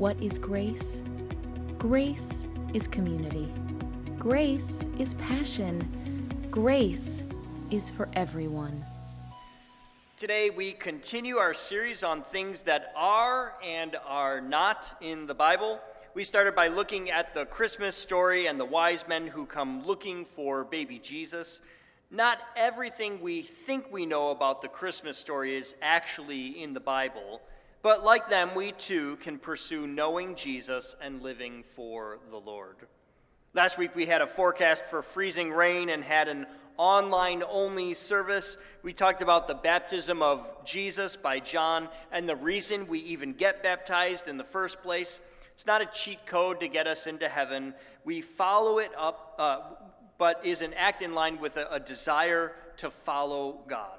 What is grace? Grace is community. Grace is passion. Grace is for everyone. Today, we continue our series on things that are and are not in the Bible. We started by looking at the Christmas story and the wise men who come looking for baby Jesus. Not everything we think we know about the Christmas story is actually in the Bible, but like them, we too can pursue knowing Jesus and living for the Lord. Last week we had a forecast for freezing rain and had an online only service. We talked about the baptism of Jesus by John and the reason we even get baptized in the first place. It's not a cheat code to get us into heaven. We follow it up, uh, but is an act in line with a, a desire to follow God.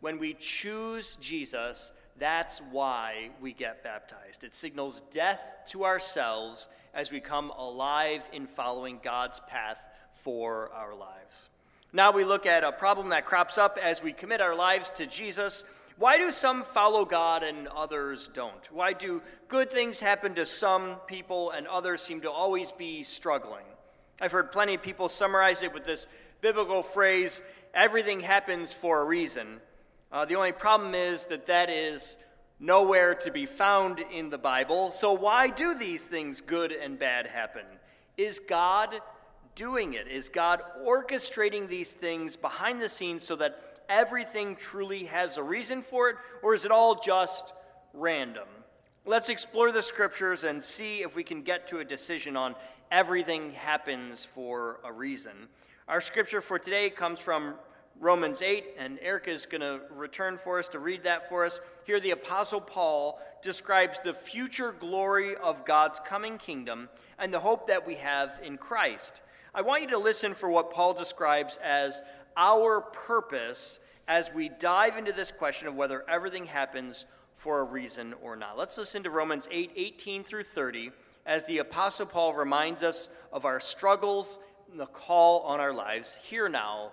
When we choose Jesus, that's why we get baptized. It signals death to ourselves as we come alive in following God's path for our lives. Now we look at a problem that crops up as we commit our lives to Jesus. Why do some follow God and others don't? Why do good things happen to some people and others seem to always be struggling? I've heard plenty of people summarize it with this biblical phrase everything happens for a reason. Uh, the only problem is that that is nowhere to be found in the Bible. So, why do these things, good and bad, happen? Is God doing it? Is God orchestrating these things behind the scenes so that everything truly has a reason for it, or is it all just random? Let's explore the scriptures and see if we can get to a decision on everything happens for a reason. Our scripture for today comes from Romans 8, and Erica is going to return for us to read that for us. Here, the Apostle Paul describes the future glory of God's coming kingdom and the hope that we have in Christ. I want you to listen for what Paul describes as our purpose as we dive into this question of whether everything happens for a reason or not. Let's listen to Romans 8 18 through 30 as the Apostle Paul reminds us of our struggles and the call on our lives. here now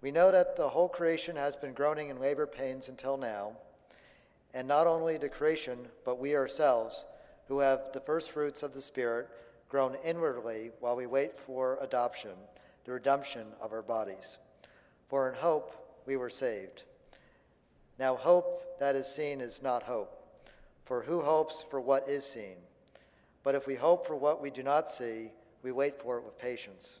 We know that the whole creation has been groaning in labor pains until now, and not only the creation, but we ourselves, who have the first fruits of the Spirit, groan inwardly while we wait for adoption, the redemption of our bodies. For in hope we were saved. Now, hope that is seen is not hope, for who hopes for what is seen? But if we hope for what we do not see, we wait for it with patience.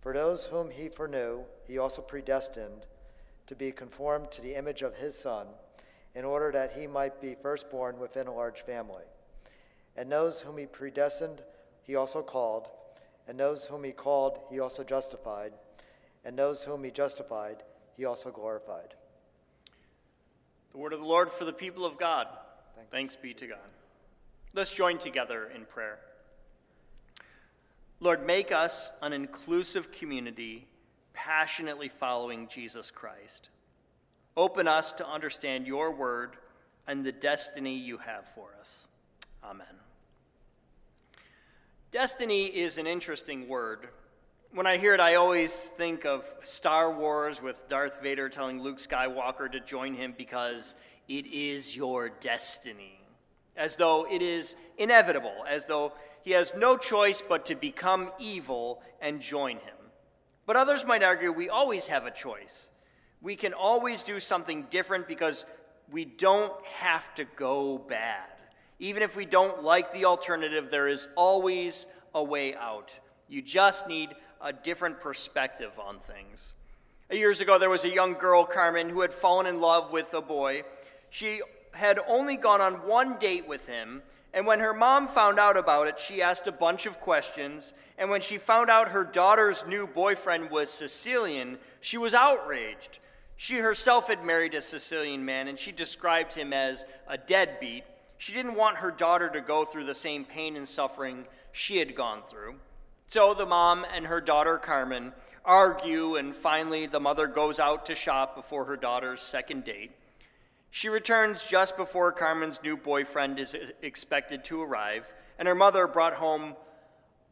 For those whom he foreknew, he also predestined to be conformed to the image of his Son, in order that he might be firstborn within a large family. And those whom he predestined, he also called. And those whom he called, he also justified. And those whom he justified, he also glorified. The word of the Lord for the people of God. Thanks, Thanks be to God. Let's join together in prayer. Lord, make us an inclusive community passionately following Jesus Christ. Open us to understand your word and the destiny you have for us. Amen. Destiny is an interesting word. When I hear it, I always think of Star Wars with Darth Vader telling Luke Skywalker to join him because it is your destiny. As though it is inevitable, as though he has no choice but to become evil and join him. But others might argue we always have a choice. We can always do something different because we don't have to go bad. Even if we don't like the alternative, there is always a way out. You just need a different perspective on things. Years ago, there was a young girl, Carmen, who had fallen in love with a boy. She had only gone on one date with him, and when her mom found out about it, she asked a bunch of questions. And when she found out her daughter's new boyfriend was Sicilian, she was outraged. She herself had married a Sicilian man, and she described him as a deadbeat. She didn't want her daughter to go through the same pain and suffering she had gone through. So the mom and her daughter Carmen argue, and finally the mother goes out to shop before her daughter's second date. She returns just before Carmen's new boyfriend is expected to arrive, and her mother brought home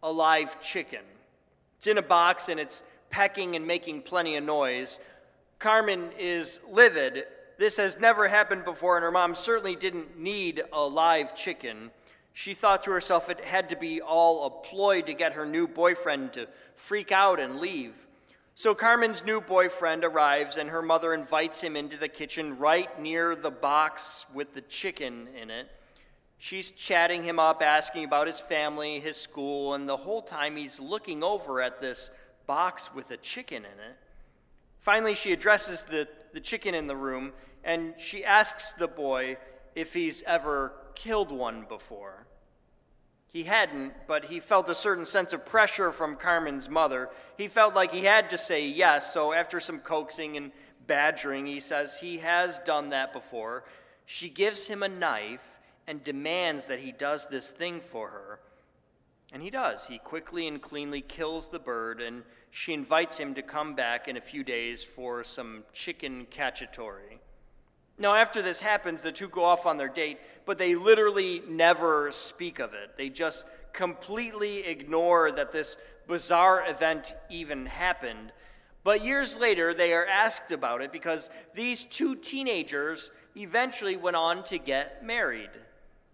a live chicken. It's in a box and it's pecking and making plenty of noise. Carmen is livid. This has never happened before, and her mom certainly didn't need a live chicken. She thought to herself it had to be all a ploy to get her new boyfriend to freak out and leave. So Carmen's new boyfriend arrives, and her mother invites him into the kitchen right near the box with the chicken in it. She's chatting him up, asking about his family, his school, and the whole time he's looking over at this box with a chicken in it. Finally, she addresses the, the chicken in the room, and she asks the boy if he's ever killed one before. He hadn't, but he felt a certain sense of pressure from Carmen's mother. He felt like he had to say yes, so after some coaxing and badgering, he says he has done that before. She gives him a knife and demands that he does this thing for her. And he does. He quickly and cleanly kills the bird, and she invites him to come back in a few days for some chicken cacciatore. Now, after this happens, the two go off on their date, but they literally never speak of it. They just completely ignore that this bizarre event even happened. But years later, they are asked about it because these two teenagers eventually went on to get married.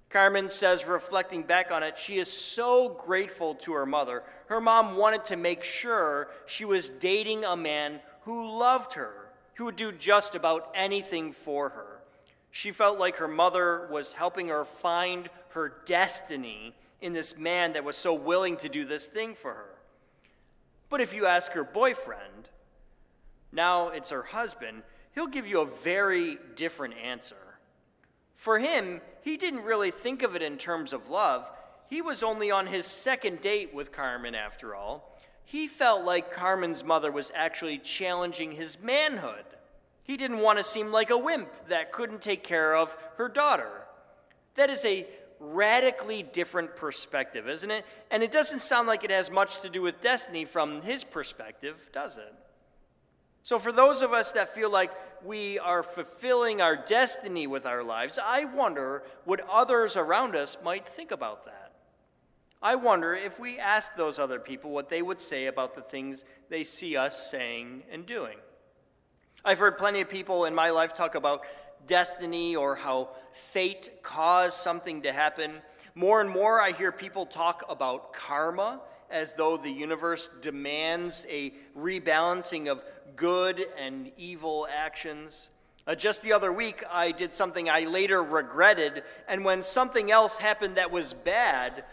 Carmen says, reflecting back on it, she is so grateful to her mother. Her mom wanted to make sure she was dating a man who loved her who would do just about anything for her. She felt like her mother was helping her find her destiny in this man that was so willing to do this thing for her. But if you ask her boyfriend, now it's her husband, he'll give you a very different answer. For him, he didn't really think of it in terms of love. He was only on his second date with Carmen, after all he felt like Carmen's mother was actually challenging his manhood. He didn't want to seem like a wimp that couldn't take care of her daughter. That is a radically different perspective, isn't it? And it doesn't sound like it has much to do with destiny from his perspective, does it? So, for those of us that feel like we are fulfilling our destiny with our lives, I wonder what others around us might think about that. I wonder if we asked those other people what they would say about the things they see us saying and doing. I've heard plenty of people in my life talk about destiny or how fate caused something to happen. More and more, I hear people talk about karma as though the universe demands a rebalancing of good and evil actions. Uh, just the other week, I did something I later regretted, and when something else happened that was bad,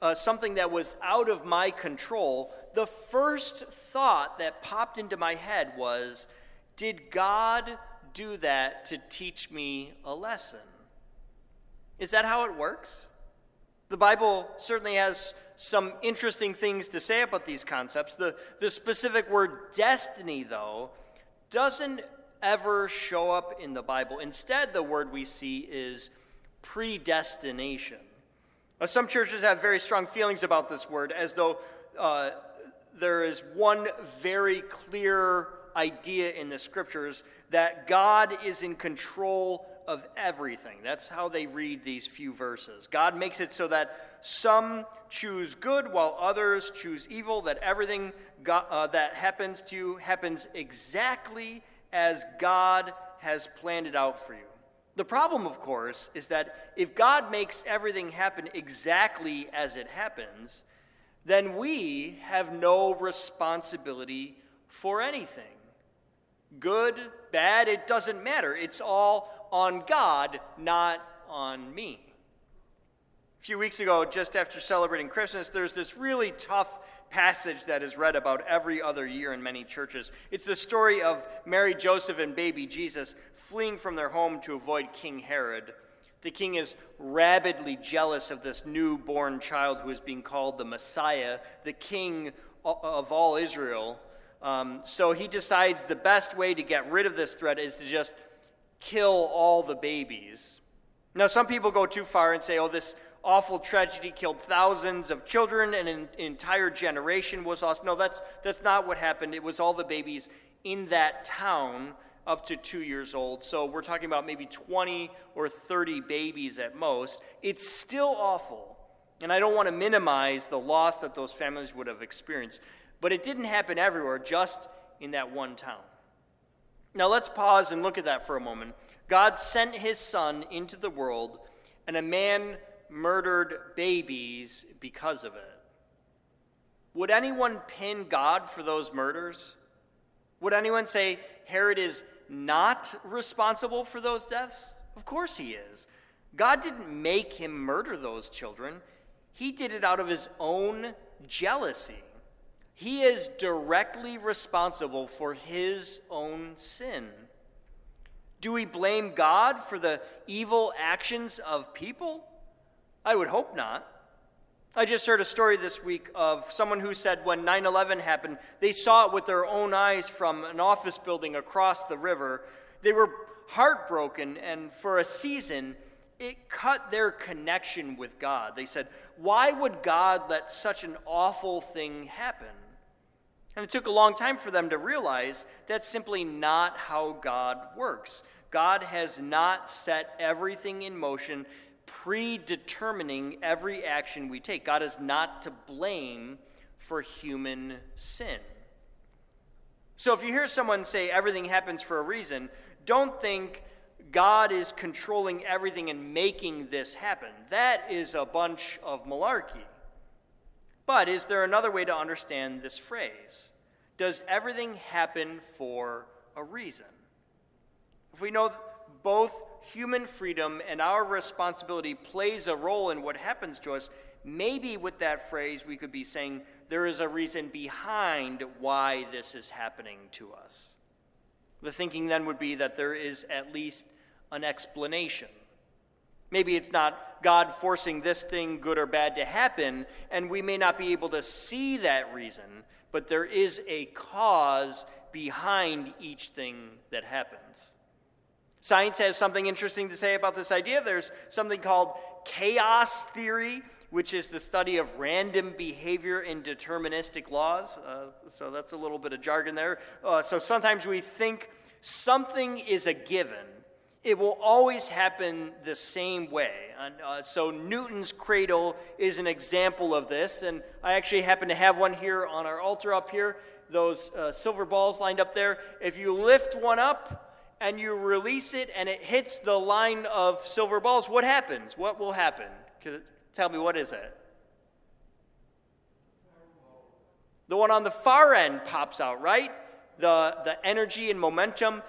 uh, something that was out of my control, the first thought that popped into my head was Did God do that to teach me a lesson? Is that how it works? The Bible certainly has some interesting things to say about these concepts. The, the specific word destiny, though, doesn't ever show up in the Bible. Instead, the word we see is predestination. Some churches have very strong feelings about this word, as though uh, there is one very clear idea in the scriptures that God is in control of everything. That's how they read these few verses. God makes it so that some choose good while others choose evil, that everything God, uh, that happens to you happens exactly as God has planned it out for you. The problem, of course, is that if God makes everything happen exactly as it happens, then we have no responsibility for anything. Good, bad, it doesn't matter. It's all on God, not on me. A few weeks ago, just after celebrating Christmas, there's this really tough passage that is read about every other year in many churches. It's the story of Mary, Joseph, and baby Jesus fleeing from their home to avoid King Herod. The king is rabidly jealous of this newborn child who is being called the Messiah, the king of all Israel. Um, so he decides the best way to get rid of this threat is to just kill all the babies. Now, some people go too far and say, oh, this awful tragedy killed thousands of children and an entire generation was lost. No, that's, that's not what happened. It was all the babies in that town up to two years old. So we're talking about maybe 20 or 30 babies at most. It's still awful. And I don't want to minimize the loss that those families would have experienced. But it didn't happen everywhere, just in that one town. Now let's pause and look at that for a moment. God sent his son into the world, and a man murdered babies because of it. Would anyone pin God for those murders? Would anyone say Herod is not responsible for those deaths? Of course he is. God didn't make him murder those children, he did it out of his own jealousy. He is directly responsible for his own sin. Do we blame God for the evil actions of people? I would hope not. I just heard a story this week of someone who said when 9 11 happened, they saw it with their own eyes from an office building across the river. They were heartbroken, and for a season, it cut their connection with God. They said, Why would God let such an awful thing happen? And it took a long time for them to realize that's simply not how God works. God has not set everything in motion predetermining every action we take. God is not to blame for human sin. So if you hear someone say everything happens for a reason, don't think God is controlling everything and making this happen. That is a bunch of malarkey. But is there another way to understand this phrase? Does everything happen for a reason? If we know both human freedom and our responsibility plays a role in what happens to us, maybe with that phrase we could be saying there is a reason behind why this is happening to us. The thinking then would be that there is at least an explanation. Maybe it's not God forcing this thing, good or bad, to happen, and we may not be able to see that reason, but there is a cause behind each thing that happens. Science has something interesting to say about this idea. There's something called chaos theory, which is the study of random behavior in deterministic laws. Uh, so that's a little bit of jargon there. Uh, so sometimes we think something is a given. It will always happen the same way. Uh, so Newton's cradle is an example of this. And I actually happen to have one here on our altar up here. Those uh, silver balls lined up there. If you lift one up, and you release it and it hits the line of silver balls, what happens? What will happen? Tell me, what is it? The one on the far end pops out, right? The, the energy and momentum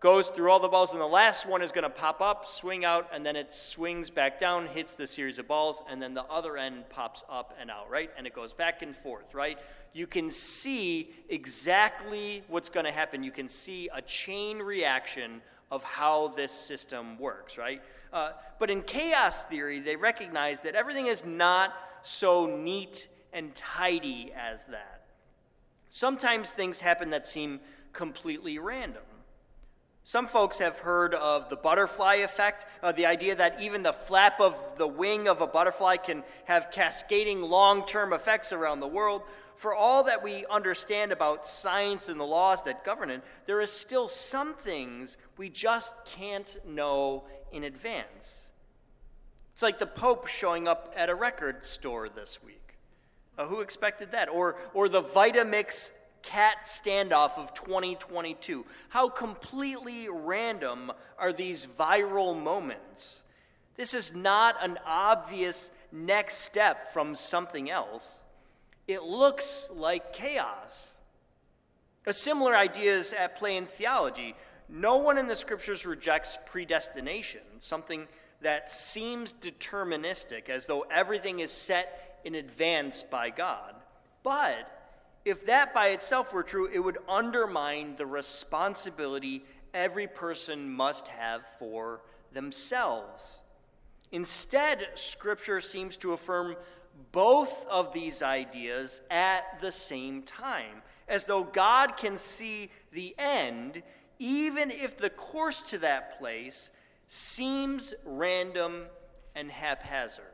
goes through all the balls, and the last one is going to pop up, swing out, and then it swings back down, hits the series of balls, and then the other end pops up and out, right? And it goes back and forth, right? You can see exactly what's going to happen. You can see a chain reaction of how this system works, right? Uh, but in chaos theory, they recognize that everything is not so neat and tidy as that. Sometimes things happen that seem completely random. Some folks have heard of the butterfly effect, uh, the idea that even the flap of the wing of a butterfly can have cascading long term effects around the world. For all that we understand about science and the laws that govern it, there is still some things we just can't know in advance. It's like the Pope showing up at a record store this week. Uh, who expected that? Or, or the Vitamix cat standoff of 2022. How completely random are these viral moments? This is not an obvious next step from something else. It looks like chaos. A similar idea is at play in theology. No one in the scriptures rejects predestination, something that seems deterministic, as though everything is set in advance by God. But if that by itself were true, it would undermine the responsibility every person must have for themselves. Instead, Scripture seems to affirm both of these ideas at the same time, as though God can see the end, even if the course to that place seems random and haphazard.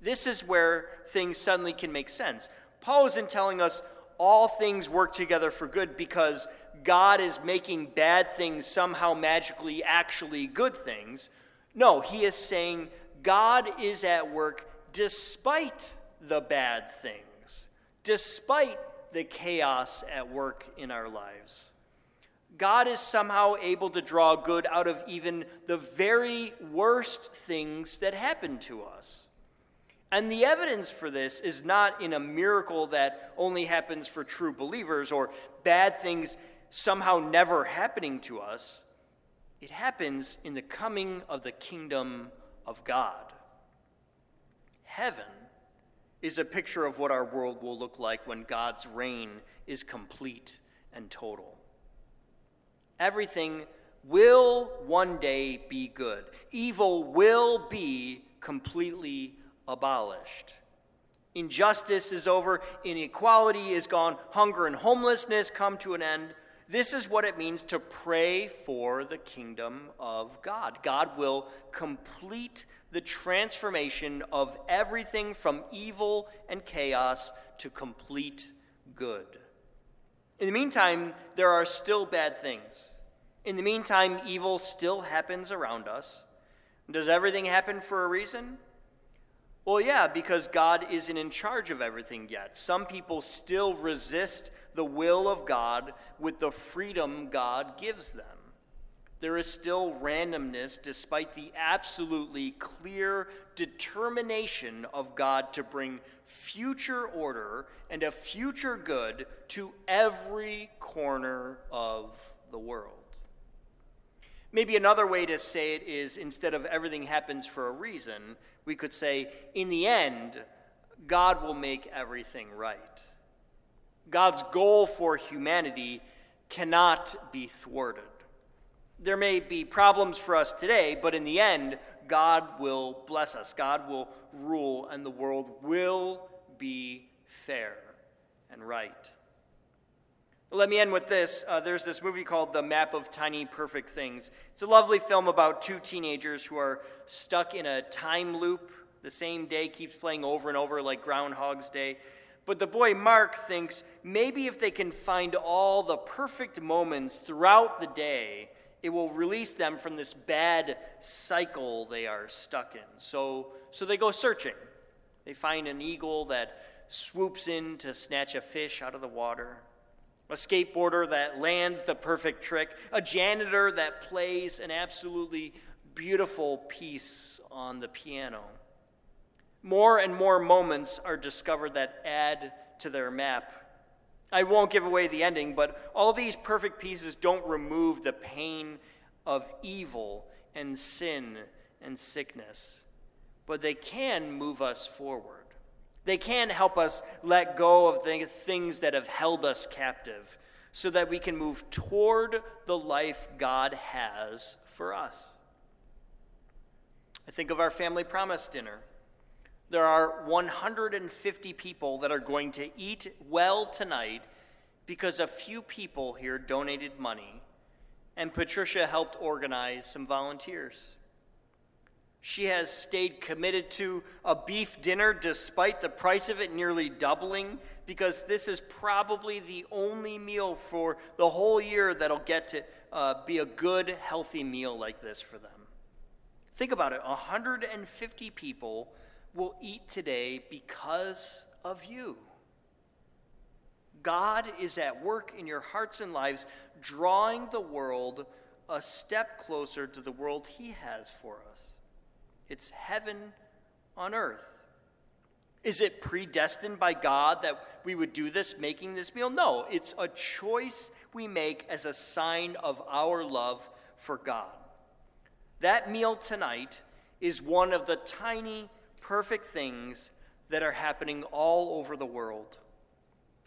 This is where things suddenly can make sense. Paul isn't telling us all things work together for good because God is making bad things somehow magically actually good things. No, he is saying God is at work despite the bad things, despite the chaos at work in our lives. God is somehow able to draw good out of even the very worst things that happen to us. And the evidence for this is not in a miracle that only happens for true believers or bad things somehow never happening to us. It happens in the coming of the kingdom of God. Heaven is a picture of what our world will look like when God's reign is complete and total. Everything will one day be good, evil will be completely abolished. Injustice is over, inequality is gone, hunger and homelessness come to an end. This is what it means to pray for the kingdom of God. God will complete the transformation of everything from evil and chaos to complete good. In the meantime, there are still bad things. In the meantime, evil still happens around us. Does everything happen for a reason? Well, yeah, because God isn't in charge of everything yet. Some people still resist the will of God with the freedom God gives them. There is still randomness despite the absolutely clear determination of God to bring future order and a future good to every corner of the world. Maybe another way to say it is instead of everything happens for a reason, we could say, in the end, God will make everything right. God's goal for humanity cannot be thwarted. There may be problems for us today, but in the end, God will bless us. God will rule, and the world will be fair and right. Let me end with this. Uh, there's this movie called The Map of Tiny Perfect Things. It's a lovely film about two teenagers who are stuck in a time loop. The same day keeps playing over and over like Groundhog's Day. But the boy Mark thinks maybe if they can find all the perfect moments throughout the day, it will release them from this bad cycle they are stuck in. So, so they go searching. They find an eagle that swoops in to snatch a fish out of the water, a skateboarder that lands the perfect trick, a janitor that plays an absolutely beautiful piece on the piano. More and more moments are discovered that add to their map. I won't give away the ending, but all these perfect pieces don't remove the pain of evil and sin and sickness, but they can move us forward. They can help us let go of the things that have held us captive so that we can move toward the life God has for us. I think of our family promise dinner. There are 150 people that are going to eat well tonight because a few people here donated money, and Patricia helped organize some volunteers. She has stayed committed to a beef dinner despite the price of it nearly doubling because this is probably the only meal for the whole year that'll get to uh, be a good, healthy meal like this for them. Think about it 150 people will eat today because of you. God is at work in your hearts and lives, drawing the world a step closer to the world He has for us. It's heaven on earth. Is it predestined by God that we would do this, making this meal? No, it's a choice we make as a sign of our love for God. That meal tonight is one of the tiny, perfect things that are happening all over the world.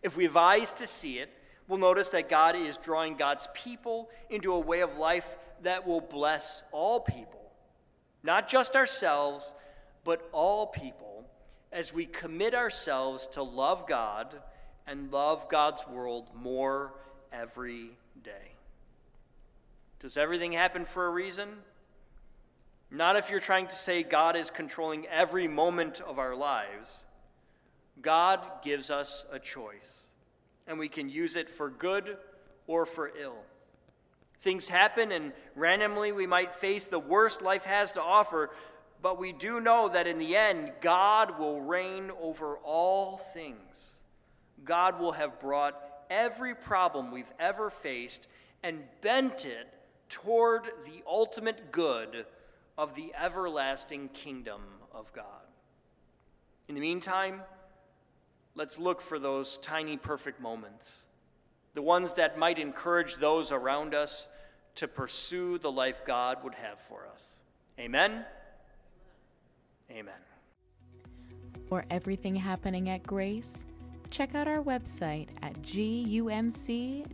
If we have eyes to see it, we'll notice that God is drawing God's people into a way of life that will bless all people, not just ourselves, but all people, as we commit ourselves to love God and love God's world more every day. Does everything happen for a reason? Not if you're trying to say God is controlling every moment of our lives. God gives us a choice, and we can use it for good or for ill. Things happen, and randomly we might face the worst life has to offer, but we do know that in the end, God will reign over all things. God will have brought every problem we've ever faced and bent it toward the ultimate good of the everlasting kingdom of God. In the meantime, let's look for those tiny perfect moments, the ones that might encourage those around us to pursue the life God would have for us. Amen. Amen. For everything happening at Grace, check out our website at gumc.org.